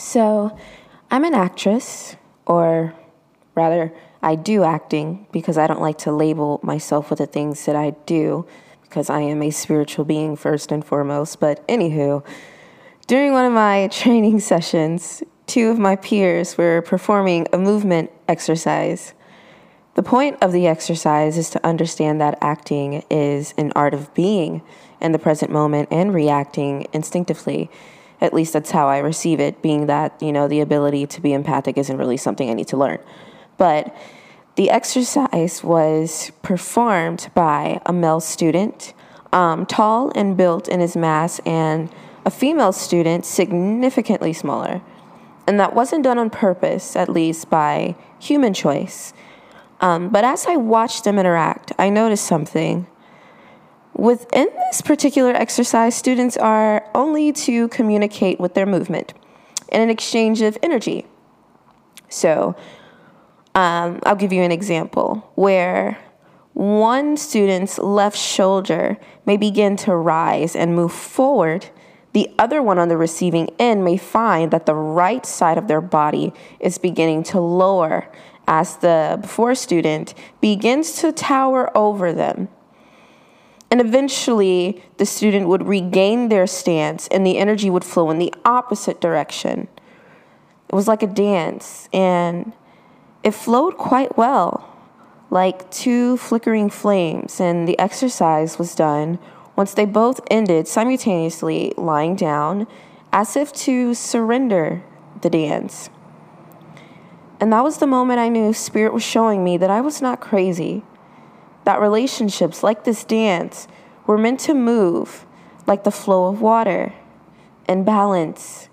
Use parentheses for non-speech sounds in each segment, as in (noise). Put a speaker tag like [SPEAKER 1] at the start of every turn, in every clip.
[SPEAKER 1] So, I'm an actress, or rather, I do acting because I don't like to label myself with the things that I do because I am a spiritual being first and foremost. But, anywho, during one of my (laughs) training sessions, two of my peers were performing a movement exercise. The point of the exercise is to understand that acting is an art of being in the present moment and reacting instinctively. At least that's how I receive it, being that, you know, the ability to be empathic isn't really something I need to learn. But the exercise was performed by a male student, um, tall and built in his mass, and a female student, significantly smaller. And that wasn't done on purpose, at least by human choice. Um, but as I watched them interact, I noticed something. Within this particular exercise, students are only to communicate with their movement in an exchange of energy. So, um, I'll give you an example where one student's left shoulder may begin to rise and move forward. The other one on the receiving end may find that the right side of their body is beginning to lower as the before student begins to tower over them. And eventually, the student would regain their stance and the energy would flow in the opposite direction. It was like a dance, and it flowed quite well, like two flickering flames. And the exercise was done once they both ended simultaneously lying down as if to surrender the dance. And that was the moment I knew Spirit was showing me that I was not crazy. That relationships, like this dance, were meant to move like the flow of water and balance,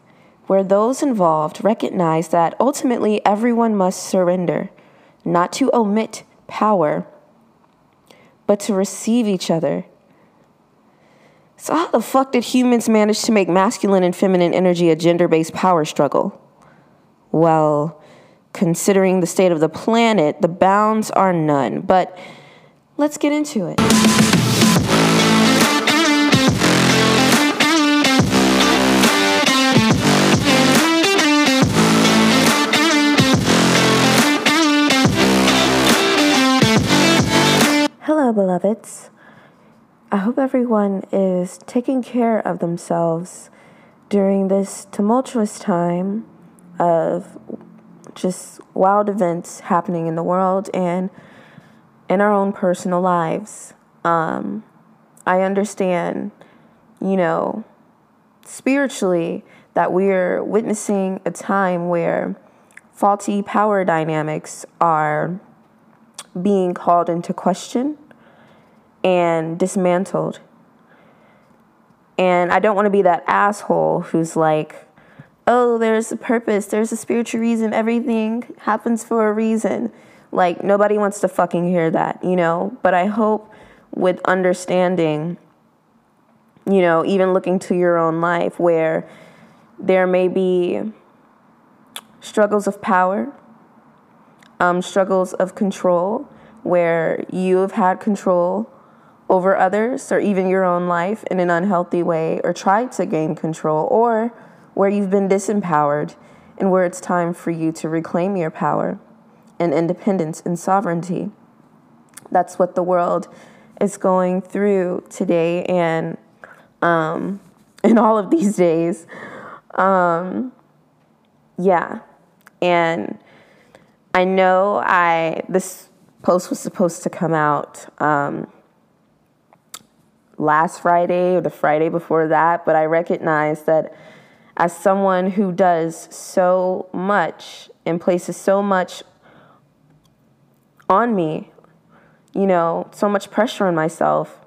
[SPEAKER 1] where those involved recognize that ultimately everyone must surrender, not to omit power, but to receive each other. So, how the fuck did humans manage to make masculine and feminine energy a gender based power struggle? Well, considering the state of the planet, the bounds are none. But let's get into it. Hello, beloveds. I hope everyone is taking care of themselves during this tumultuous time of just wild events happening in the world and in our own personal lives. Um, I understand, you know, spiritually, that we're witnessing a time where faulty power dynamics are being called into question and dismantled. And I don't want to be that asshole who's like, oh, there's a purpose, there's a spiritual reason, everything happens for a reason. Like, nobody wants to fucking hear that, you know? But I hope with understanding, you know, even looking to your own life where there may be struggles of power, um, struggles of control, where you have had control over others or even your own life in an unhealthy way or tried to gain control, or where you've been disempowered and where it's time for you to reclaim your power and independence and sovereignty. That's what the world is going through today and um, in all of these days. Um, yeah. And I know I this post was supposed to come out um, last Friday or the Friday before that, but I recognize that as someone who does so much and places so much on me, you know, so much pressure on myself,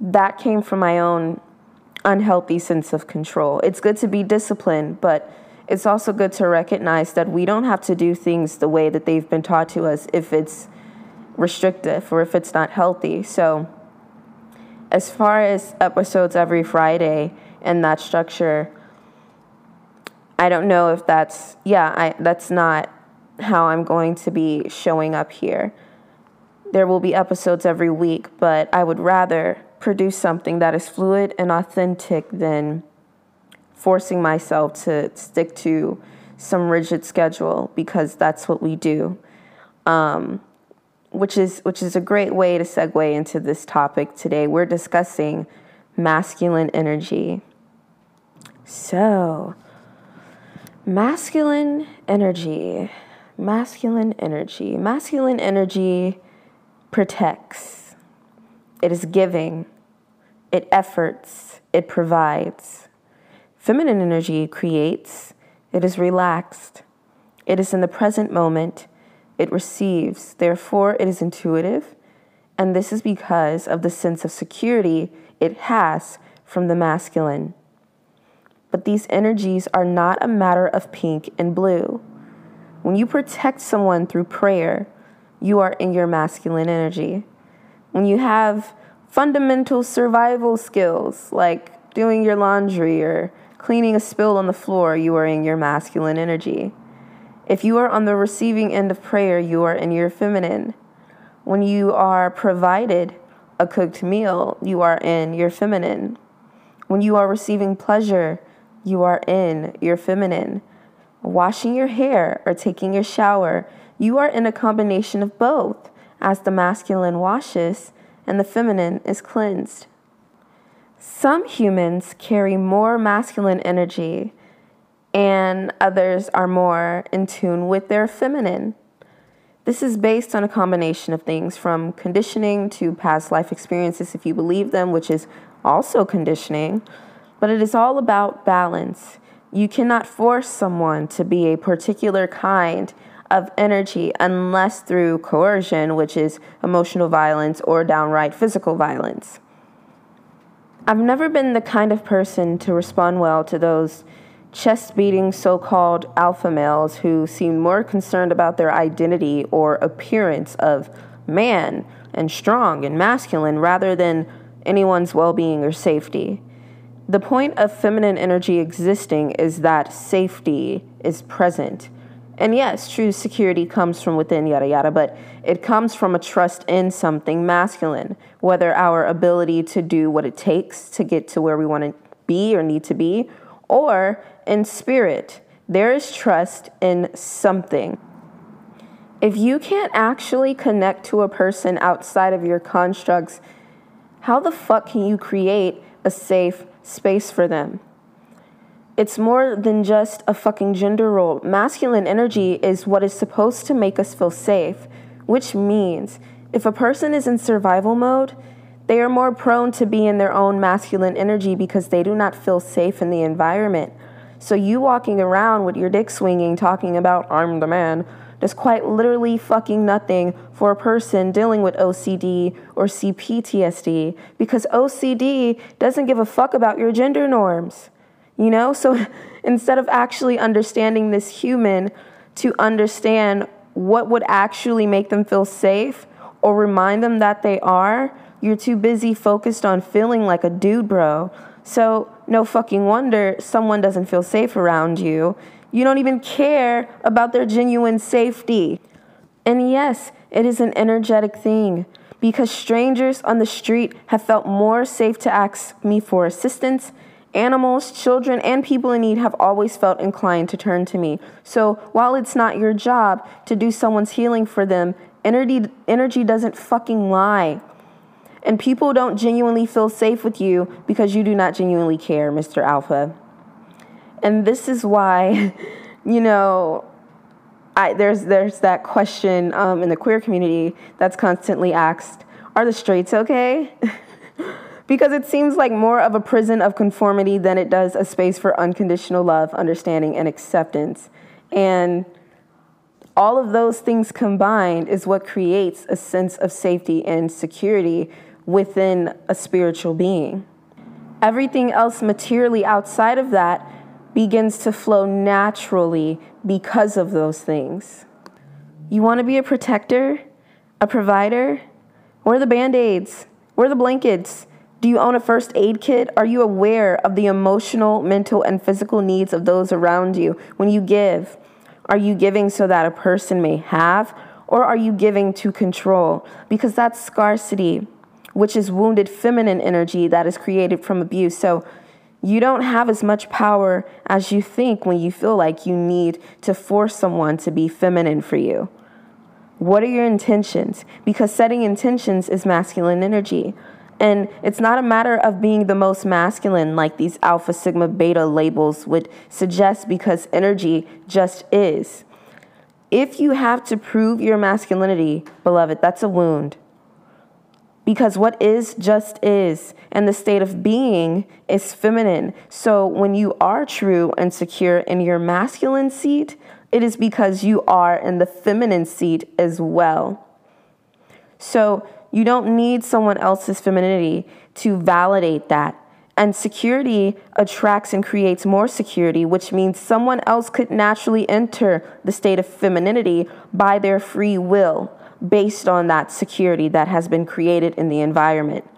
[SPEAKER 1] that came from my own unhealthy sense of control. It's good to be disciplined, but it's also good to recognize that we don't have to do things the way that they've been taught to us if it's restrictive or if it's not healthy. So, as far as episodes every Friday and that structure, I don't know if that's yeah, I that's not how I'm going to be showing up here. There will be episodes every week, but I would rather produce something that is fluid and authentic than forcing myself to stick to some rigid schedule because that's what we do. Um, which is which is a great way to segue into this topic today. We're discussing masculine energy. So, masculine energy, masculine energy, masculine energy protects. It is giving. It efforts. It provides. Feminine energy creates. It is relaxed. It is in the present moment it receives. Therefore, it is intuitive. And this is because of the sense of security it has from the masculine. But these energies are not a matter of pink and blue. When you protect someone through prayer, you are in your masculine energy. When you have fundamental survival skills like doing your laundry or cleaning a spill on the floor, you are in your masculine energy. If you are on the receiving end of prayer, you are in your feminine. When you are provided a cooked meal, you are in your feminine. When you are receiving pleasure, you are in your feminine. Washing your hair or taking your shower, you are in a combination of both, as the masculine washes and the feminine is cleansed. Some humans carry more masculine energy and others are more in tune with their feminine. This is based on a combination of things from conditioning to past life experiences, if you believe them, which is also conditioning, but it is all about balance. You cannot force someone to be a particular kind of energy unless through coercion, which is emotional violence or downright physical violence. I've never been the kind of person to respond well to those chest beating so called alpha males who seem more concerned about their identity or appearance of man and strong and masculine rather than anyone's well being or safety. The point of feminine energy existing is that safety is present. And yes, true security comes from within, yada yada, but it comes from a trust in something masculine, whether our ability to do what it takes to get to where we want to be or need to be, or in spirit. There is trust in something. If you can't actually connect to a person outside of your constructs, how the fuck can you create a safe space for them? It's more than just a fucking gender role. Masculine energy is what is supposed to make us feel safe, which means if a person is in survival mode, they are more prone to be in their own masculine energy because they do not feel safe in the environment. So you walking around with your dick swinging, talking about I'm the man, does quite literally fucking nothing for a person dealing with OCD or CPTSD because OCD doesn't give a fuck about your gender norms. You know? So (laughs) instead of actually understanding this human to understand what would actually make them feel safe or remind them that they are, you're too busy focused on feeling like a dude, bro. So, no fucking wonder someone doesn't feel safe around you. You don't even care about their genuine safety. And yes, it is an energetic thing because strangers on the street have felt more safe to ask me for assistance. Animals, children, and people in need have always felt inclined to turn to me. So while it's not your job to do someone's healing for them, energy, energy doesn't fucking lie. And people don't genuinely feel safe with you because you do not genuinely care, Mr. Alpha. And this is why, (laughs) you know, I, there's there's that question um, in the queer community that's constantly asked: Are the straights okay? (laughs) because it seems like more of a prison of conformity than it does a space for unconditional love, understanding, and acceptance. And all of those things combined is what creates a sense of safety and security within a spiritual being. Everything else materially outside of that begins to flow naturally because of those things. You want to be a protector, a provider? Where are the band aids? Where are the blankets? Do you own a first aid kit? Are you aware of the emotional, mental, and physical needs of those around you when you give? Are you giving so that a person may have, or are you giving to control? Because that's scarcity which is wounded feminine energy that is created from abuse. So You don't have as much power as you think when you feel like you need to force someone to be feminine for you. What are your intentions? Because setting intentions is masculine energy. And it's not a matter of being the most masculine like these alpha, sigma, beta labels would suggest because energy just is. If you have to prove your masculinity, beloved, that's a wound. Because what is just is, and the state of being is feminine. So when you are true and secure in your masculine seat, it is because you are in the feminine seat as well. So you don't need someone else's femininity to validate that. And security attracts and creates more security, which means someone else could naturally enter the state of femininity by their free will based on that security that has been created in the environment.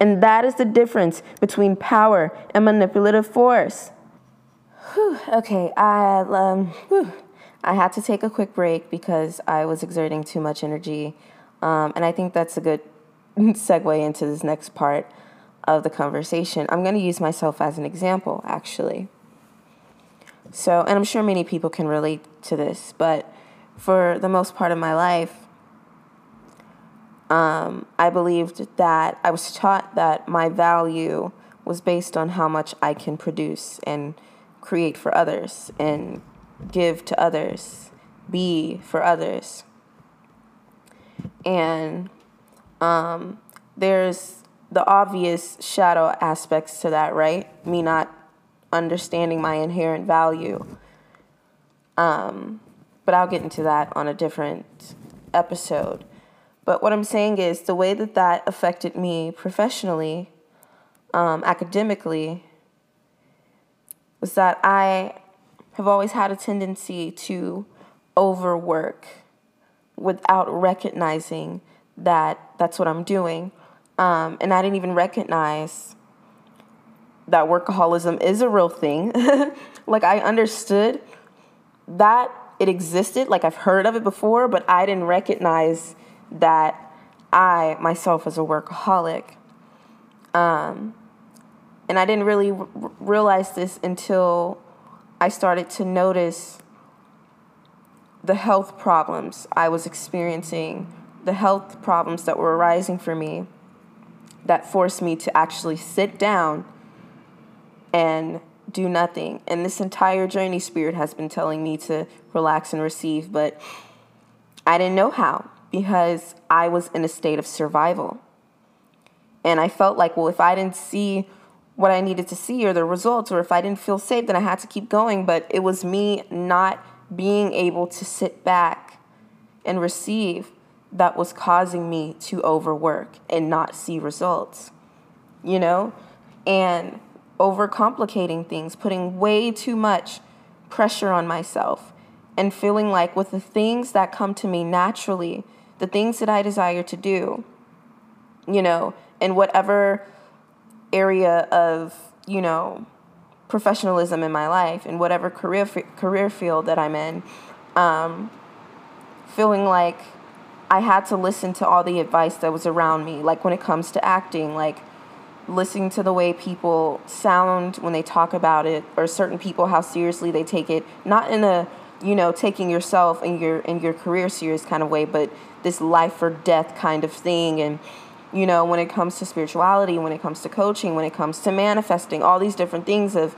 [SPEAKER 1] And that is the difference between power and manipulative force. Whew, okay, I um, whew, I had to take a quick break because I was exerting too much energy um, and I think that's a good (laughs) segue into this next part of the conversation. I'm going to use myself as an example, actually. So, and I'm sure many people can relate to this, but for the most part of my life, um, I believed that I was taught that my value was based on how much I can produce and create for others and give to others, be for others. And um, there's the obvious shadow aspects to that, right? Me not understanding my inherent value. Um, but I'll get into that on a different episode. But what I'm saying is the way that that affected me professionally, um, academically, was that I have always had a tendency to overwork without recognizing that that's what I'm doing. Um, and I didn't even recognize that workaholism is a real thing. (laughs) like, I understood that it existed, like, I've heard of it before, but I didn't recognize that I myself was a workaholic. Um, and I didn't really r- realize this until I started to notice the health problems I was experiencing, the health problems that were arising for me that forced me to actually sit down and do nothing. And this entire journey, Spirit has been telling me to relax and receive, but I didn't know how because I was in a state of survival. And I felt like, well, if I didn't see what I needed to see or the results, or if I didn't feel safe, then I had to keep going. But it was me not being able to sit back and receive that was causing me to overwork and not see results, you know? And overcomplicating things, putting way too much pressure on myself, and feeling like with the things that come to me naturally, the things that I desire to do, you know, in whatever area of, you know, professionalism in my life in whatever career career field that I'm in, um, feeling like I had to listen to all the advice that was around me. Like when it comes to acting, like listening to the way people sound when they talk about it, or certain people how seriously they take it. Not in a you know taking yourself and your and your career serious kind of way, but this life or death kind of thing and you know, when it comes to spirituality, when it comes to coaching, when it comes to manifesting, all these different things of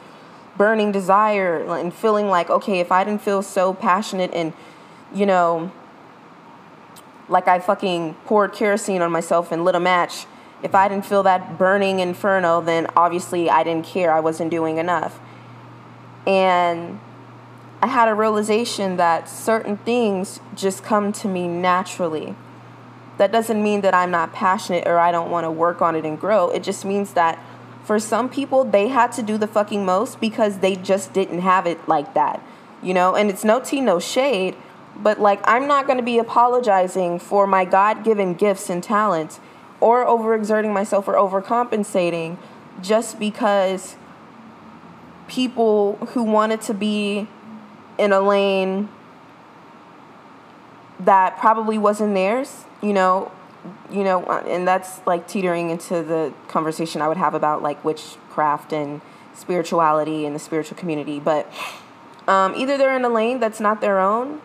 [SPEAKER 1] burning desire and feeling like, okay, if I didn't feel so passionate and, you know, like I fucking poured kerosene on myself and lit a match, if I didn't feel that burning inferno, then obviously I didn't care. I wasn't doing enough. And I had a realization that certain things just come to me naturally that doesn't mean that I'm not passionate or I don't want to work on it and grow. It just means that for some people, they had to do the fucking most because they just didn't have it like that, you know? And it's no tea, no shade, but like, I'm not going to be apologizing for my God given gifts and talents or overexerting myself or overcompensating just because people who wanted to be in a lane that probably wasn't theirs you know, you know, and that's like teetering into the conversation I would have about like witchcraft and spirituality and the spiritual community. But um, either they're in a lane that's not their own,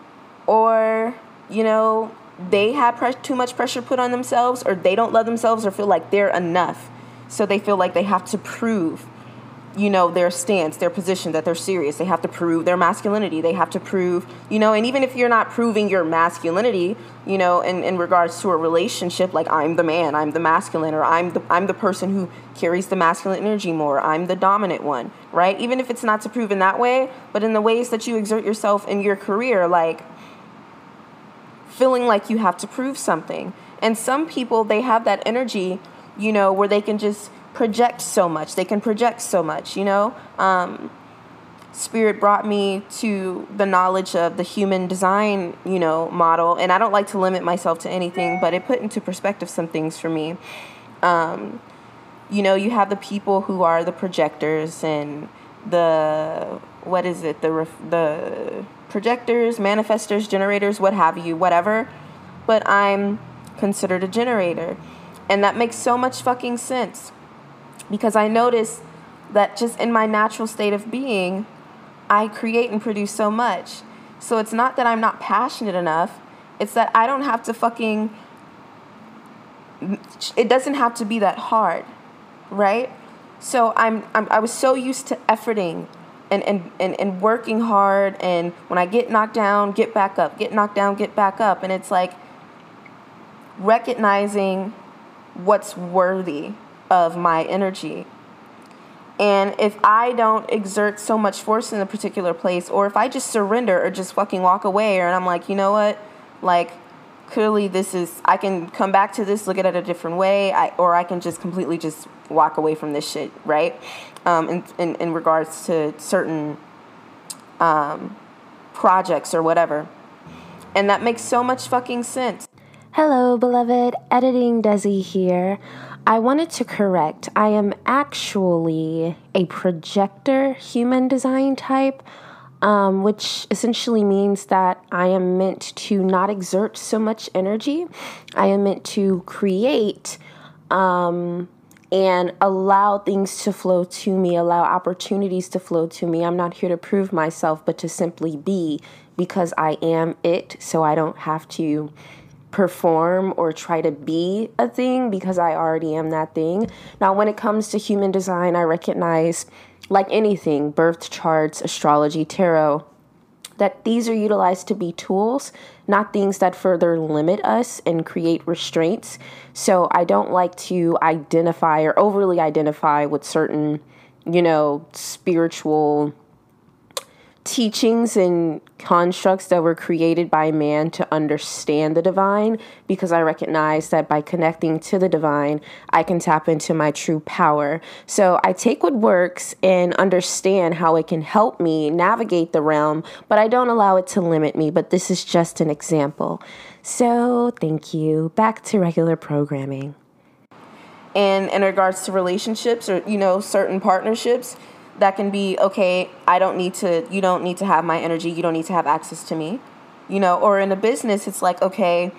[SPEAKER 1] or, you know, they have pre- too much pressure put on themselves, or they don't love themselves or feel like they're enough. So they feel like they have to prove you know their stance their position that they're serious. They have to prove their masculinity. They have to prove you know and even if you're not proving your masculinity you know in, in regards to a relationship like i'm the man i'm the masculine or i'm the i'm the person who carries the masculine energy more i'm the dominant one right? Even if it's not to prove in that way but in the ways that you exert yourself in your career like feeling like you have to prove something. And some people they have that energy you know where they can just project so much. They can project so much, you know? Um, Spirit brought me to the knowledge of the human design, you know, model. And I don't like to limit myself to anything, but it put into perspective some things for me. Um, you know, you have the people who are the projectors and the what is it? The the projectors, manifestors, generators, what have you, whatever. But I'm considered a generator. And that makes so much fucking sense because I notice that just in my natural state of being, I create and produce so much. So it's not that I'm not passionate enough, it's that I don't have to fucking, it doesn't have to be that hard, right? So I'm, I'm I was so used to efforting and, and, and, and working hard and when I get knocked down, get back up, get knocked down, get back up. And it's like recognizing what's worthy of my energy. And if I don't exert so much force in a particular place, or if I just surrender or just fucking walk away, or and I'm like, you know what, like clearly this is, I can come back to this, look at it a different way, I, or I can just completely just walk away from this shit, right? Um, in, in, in regards to certain um, projects or whatever. And that makes so much fucking sense.
[SPEAKER 2] Hello, beloved. Editing Desi here. I wanted to correct. I am actually a projector human design type, um, which essentially means that I am meant to not exert so much energy. I am meant to create um, and allow things to flow to me, allow opportunities to flow to me. I'm not here to prove myself, but to simply be because I am it, so I don't have to perform or try to be a thing because I already am that thing. Now, when it comes to human design, I recognize, like anything, birth charts, astrology, tarot, that these are utilized to be tools, not things that further limit us and create restraints. So I don't like to identify or overly identify with certain, you know, spiritual teachings and constructs that were created by man to understand the divine because I recognize that by connecting to the divine, I can tap into my true power. So I take what works and understand how it can help me navigate the realm, but I don't allow it to limit me. But this is just an example. So thank you. Back to regular programming.
[SPEAKER 1] And in regards to relationships or, you know, certain partnerships, that can be okay i don't need to you don't need to have my energy you don't need to have access to me you know? Or in a business it's like okay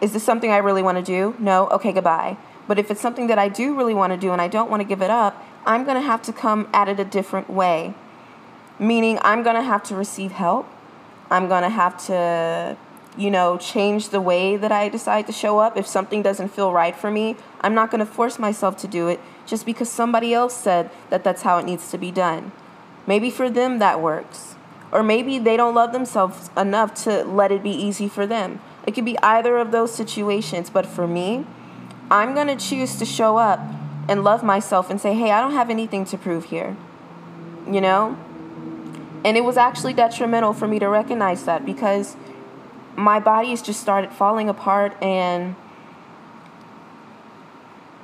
[SPEAKER 1] is this something i really want to do? No? Okay goodbye. But if it's something that i do really want to do and i don't want to give it up i'm going to have to come at it a different way. Meaning i'm going to have to receive help. I'm going to have to you know change the way that i decide to show up. If something doesn't feel right for me i'm not going to force myself to do it just because somebody else said that that's how it needs to be done. Maybe for them that works. Or maybe they don't love themselves enough to let it be easy for them. It could be either of those situations, but for me, I'm going to choose to show up and love myself and say, hey, I don't have anything to prove here. You know? And it was actually detrimental for me to recognize that because my body has just started falling apart and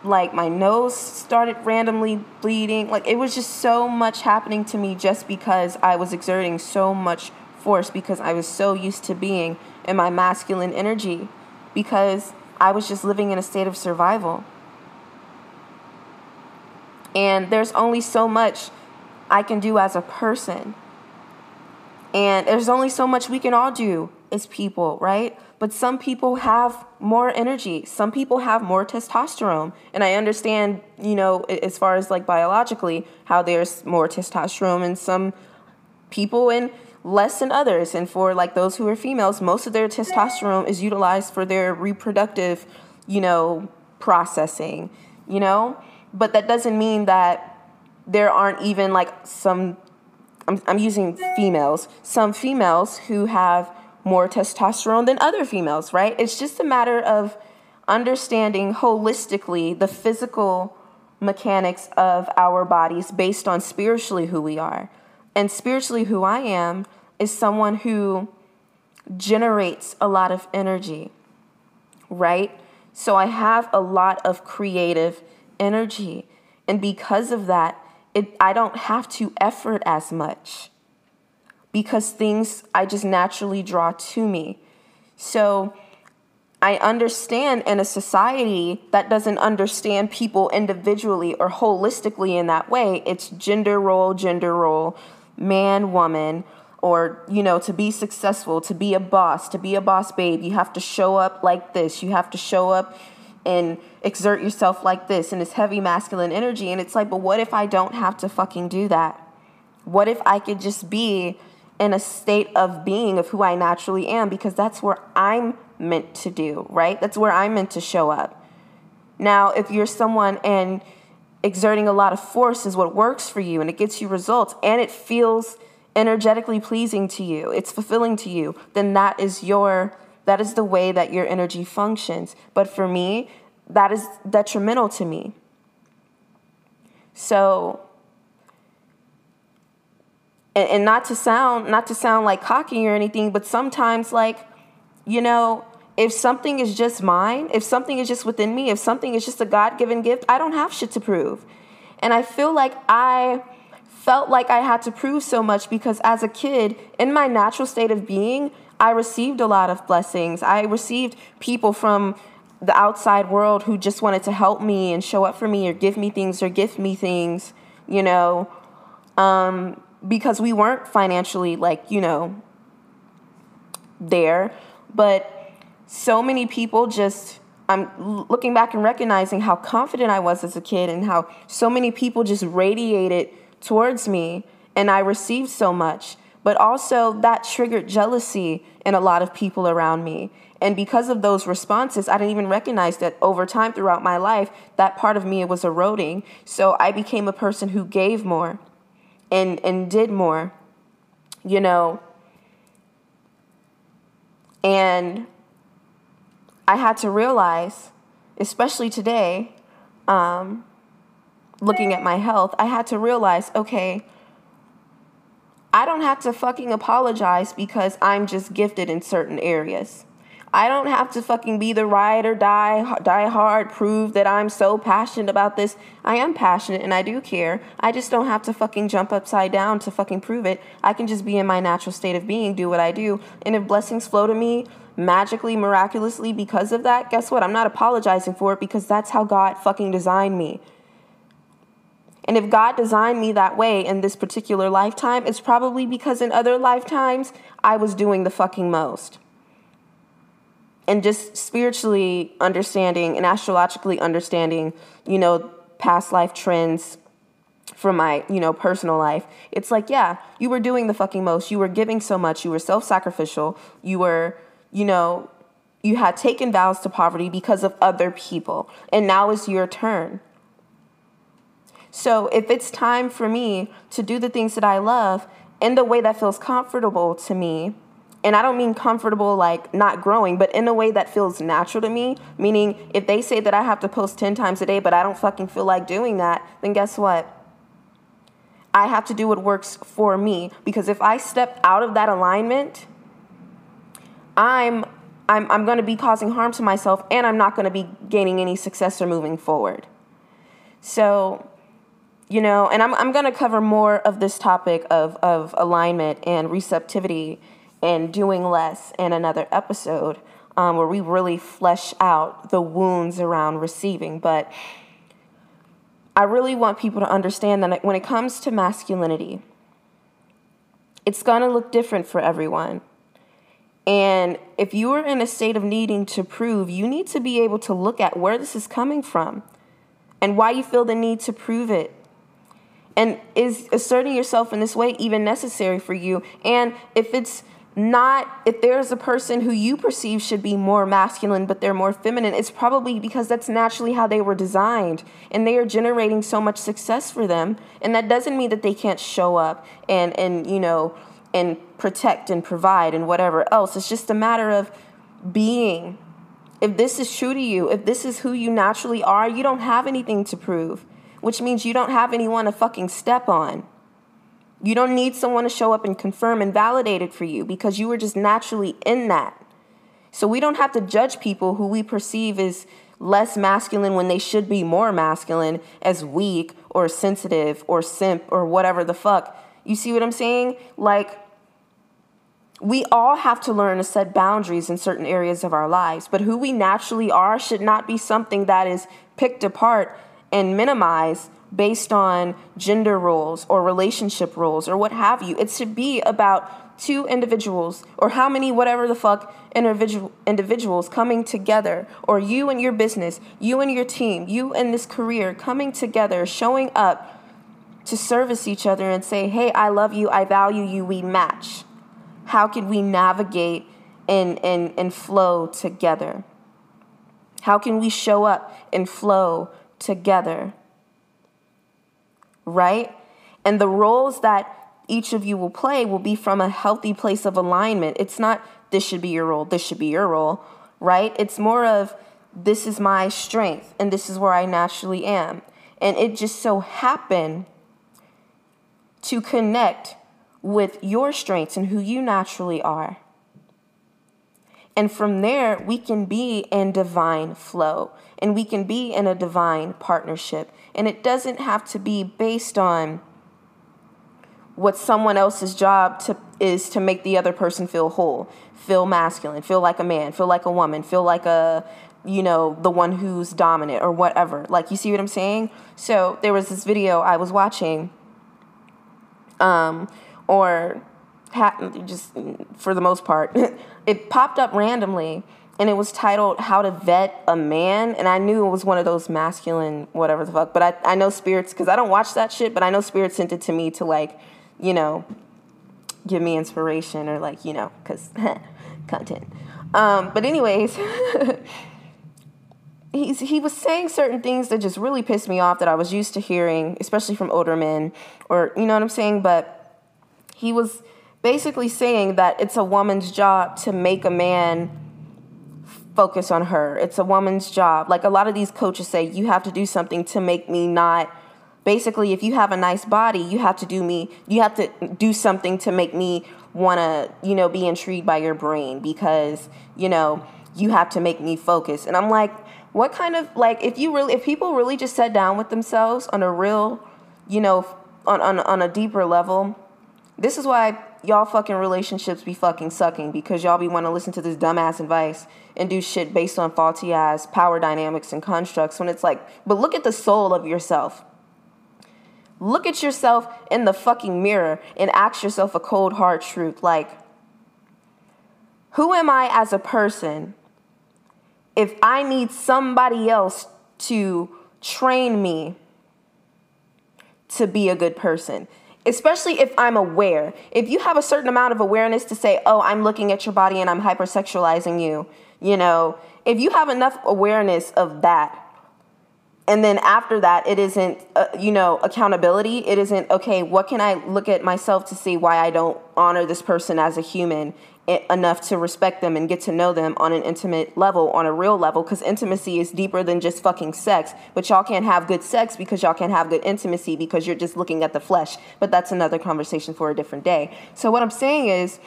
[SPEAKER 1] like my nose started randomly bleeding. Like it was just so much happening to me just because I was exerting so much force because I was so used to being in my masculine energy because I was just living in a state of survival. And there's only so much I can do as a person. And there's only so much we can all do as people, right? But some people have more energy. Some people have more testosterone. And I understand, you know, as far as like biologically, how there's more testosterone in some people and less in others. And for like those who are females, most of their testosterone is utilized for their reproductive, you know, processing, you know? But that doesn't mean that there aren't even like some I'm, I'm using females, some females who have more testosterone than other females, right? It's just a matter of understanding holistically the physical mechanics of our bodies based on spiritually who we are. And spiritually, who I am is someone who generates a lot of energy, right? So I have a lot of creative energy. And because of that, it, I don't have to effort as much because things I just naturally draw to me. So I understand in a society that doesn't understand people individually or holistically in that way, it's gender role, gender role, man, woman, or, you know, to be successful, to be a boss, to be a boss babe, you have to show up like this. You have to show up and exert yourself like this and it's heavy masculine energy and it's like but what if i don't have to fucking do that what if i could just be in a state of being of who i naturally am because that's where i'm meant to do right that's where i'm meant to show up now if you're someone and exerting a lot of force is what works for you and it gets you results and it feels energetically pleasing to you it's fulfilling to you then that is your that is the way that your energy functions. But for me, that is detrimental to me. So, and, and not to sound not to sound like cocky or anything, but sometimes like, you know, if something is just mine, if something is just within me, if something is just a God given gift, I don't have shit to prove. And I feel like I felt like I had to prove so much because as a kid, in my natural state of being, I received a lot of blessings. I received people from the outside world who just wanted to help me and show up for me or give me things or gift me things, you know, um, because we weren't financially like, you know, there. But so many people just, I'm looking back and recognizing how confident I was as a kid and how so many people just radiated towards me and I received so much but also that triggered jealousy in a lot of people around me. And because of those responses, I didn't even recognize that over time throughout my life, that part of me was eroding. So I became a person who gave more and, and did more, you know. And I had to realize, especially today, um, looking at my health, I had to realize okay, I don't have to fucking apologize because I'm just gifted in certain areas. I don't have to fucking be the ride or die, die hard, prove that I'm so passionate about this. I am passionate and I do care. I just don't have to fucking jump upside down to fucking prove it. I can just be in my natural state of being, do what I do. And if blessings flow to me magically, miraculously because of that, guess what? I'm not apologizing for it because that's how God fucking designed me. And if God designed me that way in this particular lifetime, it's probably because in other lifetimes I was doing the fucking most. And just spiritually understanding and astrologically understanding, you know, past life trends from my, you know, personal life. It's like, yeah, you were doing the fucking most. You were giving so much. You were self-sacrificial. You were, you know, you had taken vows to poverty because of other people. And now is your turn so if it's time for me to do the things that I love in the way that feels comfortable to me, and I don't mean comfortable like not growing, but in a way that feels natural to me, meaning if they say that I have to post 10 times a day, but I don't fucking feel like doing that, then guess what? I have to do what works for me because if I step out of that alignment, I'm I'm I'm going to be causing harm to myself and I'm not going to be gaining any success or moving forward. So, you know, and I'm, I'm going to cover more of this topic of, of alignment and receptivity and doing less in another episode um, where we really flesh out the wounds around receiving. But I really want people to understand that when it comes to masculinity, it's going to look different for everyone. And if you are in a state of needing to prove, you need to be able to look at where this is coming from and why you feel the need to prove it. And is asserting yourself in this way even necessary for you? And if it's not, if there's a person who you perceive should be more masculine, but they're more feminine, it's probably because that's naturally how they were designed. And they are generating so much success for them. And that doesn't mean that they can't show up and, and you know, and protect and provide and whatever else. It's just a matter of being. If this is true to you, if this is who you naturally are, you don't have anything to prove, which means you don't have anyone to fucking step on. You don't need someone to show up and confirm and validate it for you because you were just naturally in that. So we don't have to judge people who we perceive as less masculine when they should be more masculine as weak or sensitive or simp or whatever the fuck. You see what I'm saying? Like, we all have to learn to set boundaries in certain areas of our lives, but who we naturally are should not be something that is picked apart and minimized based on gender roles or relationship roles or what have you. It should be about two individuals or how many, whatever the fuck, individual, individuals coming together, or you and your business, you and your team, you and this career coming together, showing up to service each other and say, hey, I love you, I value you, we match. How can we navigate and, and, and flow together? How can we show up and flow together? Right? And the roles that each of you will play will be from a healthy place of alignment. It's not this should be your role, this should be your role, right? It's more of this is my strength and this is where I naturally am. And it just so happened to connect with your strengths and who you naturally are. And from there, we can be in divine flow and we can be in a divine partnership. And it doesn't have to be based on what someone else's job to, is to make the other person feel whole, feel masculine, feel like a man, feel like a woman, feel like a, you know, the one who's dominant or whatever. Like, you see what I'm saying? So, there was this video I was watching, um, or just for the most part, (laughs) it popped up randomly and it was titled How to Vet a Man. And I knew it was one of those masculine, whatever the fuck. But I, I know spirits, because I don't watch that shit, but I know spirits sent it to me to, like, you know, give me inspiration or, like, you know, because (laughs) content. Um, but, anyways, (laughs) he's, he was saying certain things that just really pissed me off that I was used to hearing, especially from older men, or, you know what I'm saying? But he was basically saying that it's a woman's job to make a man focus on her. It's a woman's job. Like a lot of these coaches say, you have to do something to make me not. Basically, if you have a nice body, you have to do me. You have to do something to make me want to, you know, be intrigued by your brain because you know you have to make me focus. And I'm like, what kind of like if you really if people really just sat down with themselves on a real, you know, on on on a deeper level, this is why y'all fucking relationships be fucking sucking because y'all be want to listen to this dumbass advice and do shit based on faulty ass power dynamics and constructs when it's like, but look at the soul of yourself. Look at yourself in the fucking mirror and ask yourself a cold hard truth like, who am I as a person if I need somebody else to train me to be a good person? Especially if I'm aware. If you have a certain amount of awareness to say, oh, I'm looking at your body and I'm hypersexualizing you, you know, if you have enough awareness of that, and then after that, it isn't, uh, you know, accountability. It isn't, okay, what can I look at myself to see why I don't honor this person as a human enough to respect them and get to know them on an intimate level, on a real level, because intimacy is deeper than just fucking sex. But y'all can't have good sex because y'all can't have good intimacy because you're just looking at the flesh. But that's another conversation for a different day. So, what I'm saying is,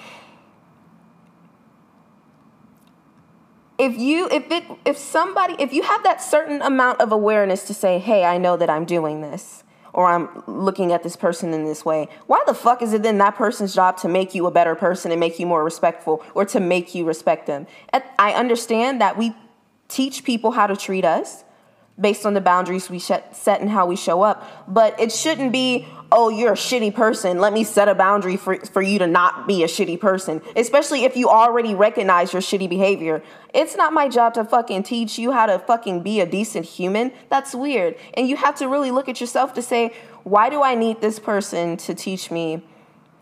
[SPEAKER 1] if you if it if somebody if you have that certain amount of awareness to say hey i know that i'm doing this or I'm looking at this person in this way, why the fuck is it then that person's job to make you a better person and make you more respectful or to make you respect them? I understand that we teach people how to treat us, based on the boundaries we set and how we show up. But it shouldn't be, oh, you're a shitty person. Let me set a boundary for, for you to not be a shitty person, especially if you already recognize your shitty behavior. It's not my job to fucking teach you how to fucking be a decent human. That's weird. And you have to really look at yourself to say, why do I need this person to teach me?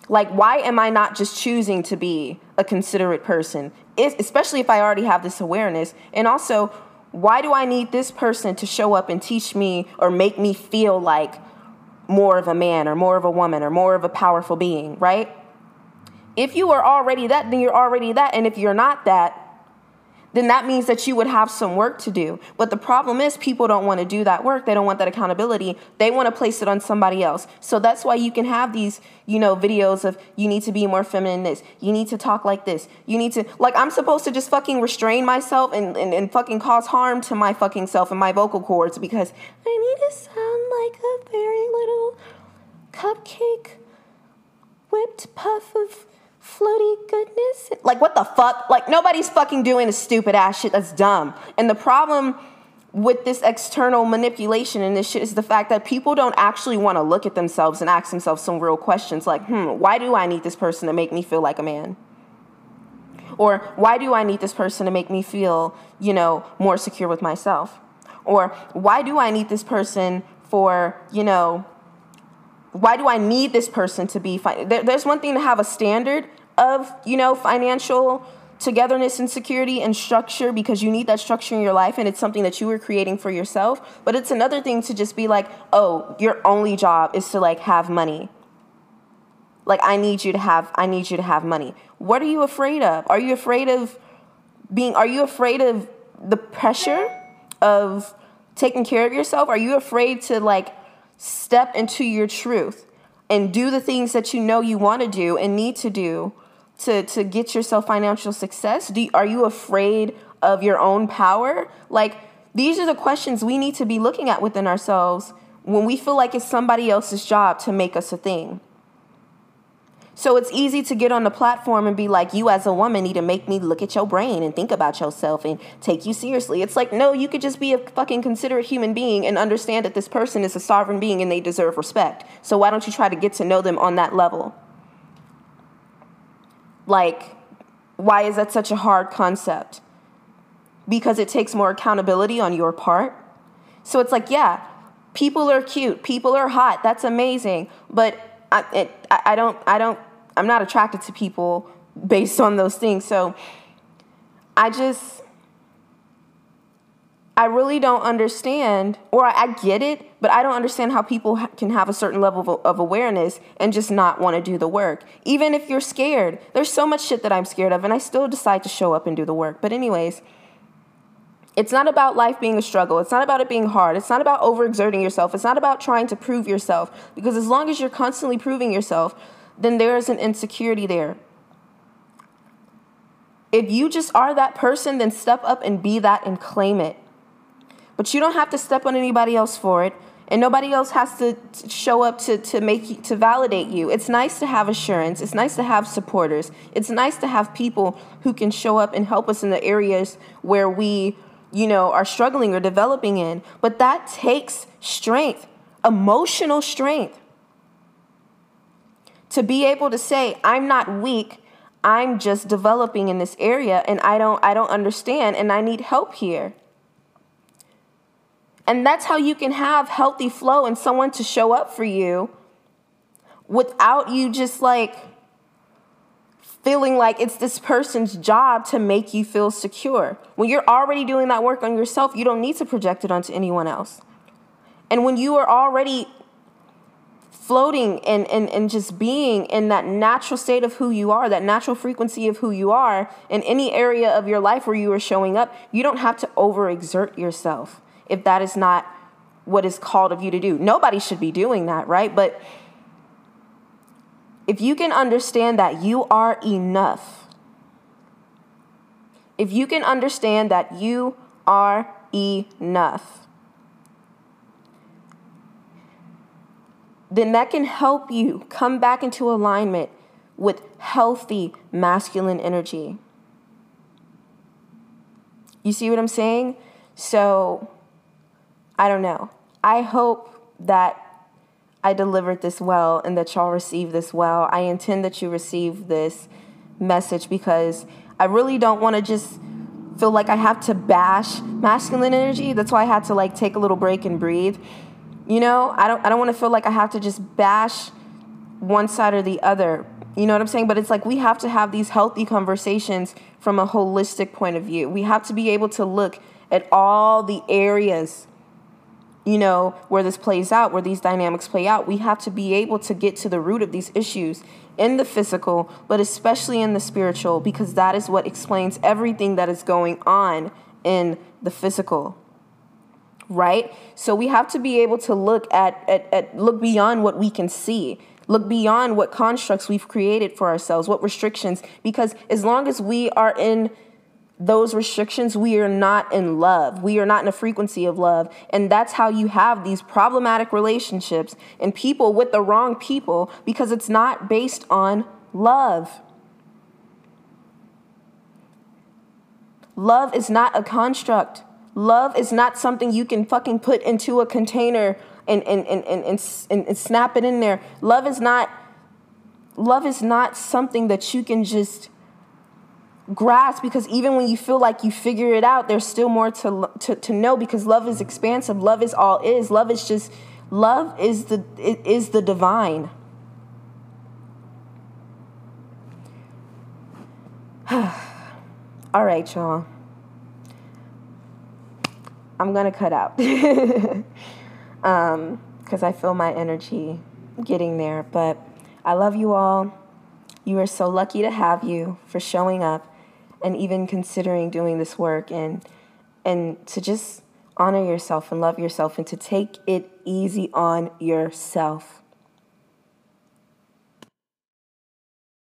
[SPEAKER 1] Like, why am I not just choosing to be a considerate person? Especially if I already have this awareness. And also, why do I need this person to show up and teach me or make me feel like more of a man or more of a woman or more of a powerful being, right? If you are already that, then you're already that. And if you're not that, then that means that you would have some work to do. But the problem is, people don't want to do that work. They don't want that accountability. They want to place it on somebody else. So that's why you can have these, you know, videos of you need to be more feminine this, you need to talk like this, you need to, like, I'm supposed to just fucking restrain myself and, and, and fucking cause harm to my fucking self and my vocal cords because I need to sound like a very little cupcake whipped puff of floaty goodness. Like, what the fuck? Like, nobody's fucking doing this stupid ass shit. That's dumb. And the problem with this external manipulation and this shit is the fact that people don't actually want to look at themselves and ask themselves some real questions like, hmm, why do I need this person to make me feel like a man? Or why do I need this person to make me feel, you know, more secure with myself? Or why do I need this person for, you know, why do I need this person to be? There, there's one thing to have a standard of, you know, financial togetherness and security and structure because you need that structure in your life and it's something that you were creating for yourself. But it's another thing to just be like, oh, your only job is to like have money. Like I need you to have I need you to have money. What are you afraid of? Are you afraid of being are you afraid of the pressure of taking care of yourself? Are you afraid to like step into your truth and do the things that you know you want to do and need to do to, to get yourself financial success? Do, are you afraid of your own power? Like, these are the questions we need to be looking at within ourselves when we feel like it's somebody else's job to make us a thing. So it's easy to get on the platform and be like, you as a woman need to make me look at your brain and think about yourself and take you seriously. It's like, no, you could just be a fucking considerate human being and understand that this person is a sovereign being and they deserve respect. So why don't you try to get to know them on that level? Like, why is that such a hard concept? Because it takes more accountability on your part. So it's like, yeah, people are cute, people are hot, that's amazing, but I, it, I don't, I don't, I'm not attracted to people based on those things. So I just, I really don't understand, or I, I get it, but I don't understand how people ha- can have a certain level of, of awareness and just not want to do the work. Even if you're scared, there's so much shit that I'm scared of, and I still decide to show up and do the work. But, anyways, it's not about life being a struggle. It's not about it being hard. It's not about overexerting yourself. It's not about trying to prove yourself. Because as long as you're constantly proving yourself, then there is an insecurity there. If you just are that person, then step up and be that and claim it. But you don't have to step on anybody else for it. And nobody else has to show up to, to make you, to validate you. It's nice to have assurance. It's nice to have supporters. It's nice to have people who can show up and help us in the areas where we you know, are struggling or developing in. But that takes strength, emotional strength. To be able to say, I'm not weak, I'm just developing in this area and I don't I don't understand and I need help here. And that's how you can have healthy flow and someone to show up for you without you just like feeling like it's this person's job to make you feel secure. When you're already doing that work on yourself, you don't need to project it onto anyone else. And when you are already floating and, and, and just being in that natural state of who you are, that natural frequency of who you are, in any area of your life where you are showing up, you don't have to overexert yourself if that is not what is called of you to do. Nobody should be doing that, right? But if you can understand that you are enough, if you can understand that you are enough, then that can help you come back into alignment with healthy masculine energy. You see what I'm saying? So I don't know. I hope that I delivered this well and that y'all receive this well. I intend that you receive this message because I really don't want to just feel like I have to bash masculine energy. That's why I had to like take a little break and breathe. You know, I don't I don't want to feel like I have to just bash one side or the other. You know what I'm saying? But it's like we have to have these healthy conversations from a holistic point of view. We have to be able to look at all the areas you know, where this plays out, where these dynamics play out. We have to be able to get to the root of these issues in the physical, but especially in the spiritual, because that is what explains everything that is going on in the physical. Right? So we have to be able to look at, at, at look beyond what we can see. Look beyond what constructs we've created for ourselves, what restrictions, because as long as we are in those restrictions, we are not in love. We are not in a frequency of love. And that's how you have these problematic relationships and people with the wrong people because it's not based on love. Love is not a construct. Love is not something you can fucking put into a container and, and, and, and, and, and snap it in there. Love is not love is not something that you can just grasp because even when you feel like you figure it out there's still more to, to to know because love is expansive. Love is all is. Love is just love is the is the divine. (sighs) All right y'all i'm gonna cut out (laughs) um because i feel my energy getting there but i love you all you are so lucky to have you for showing up and even considering doing this work and and to just honor yourself and love yourself and to take it easy on yourself.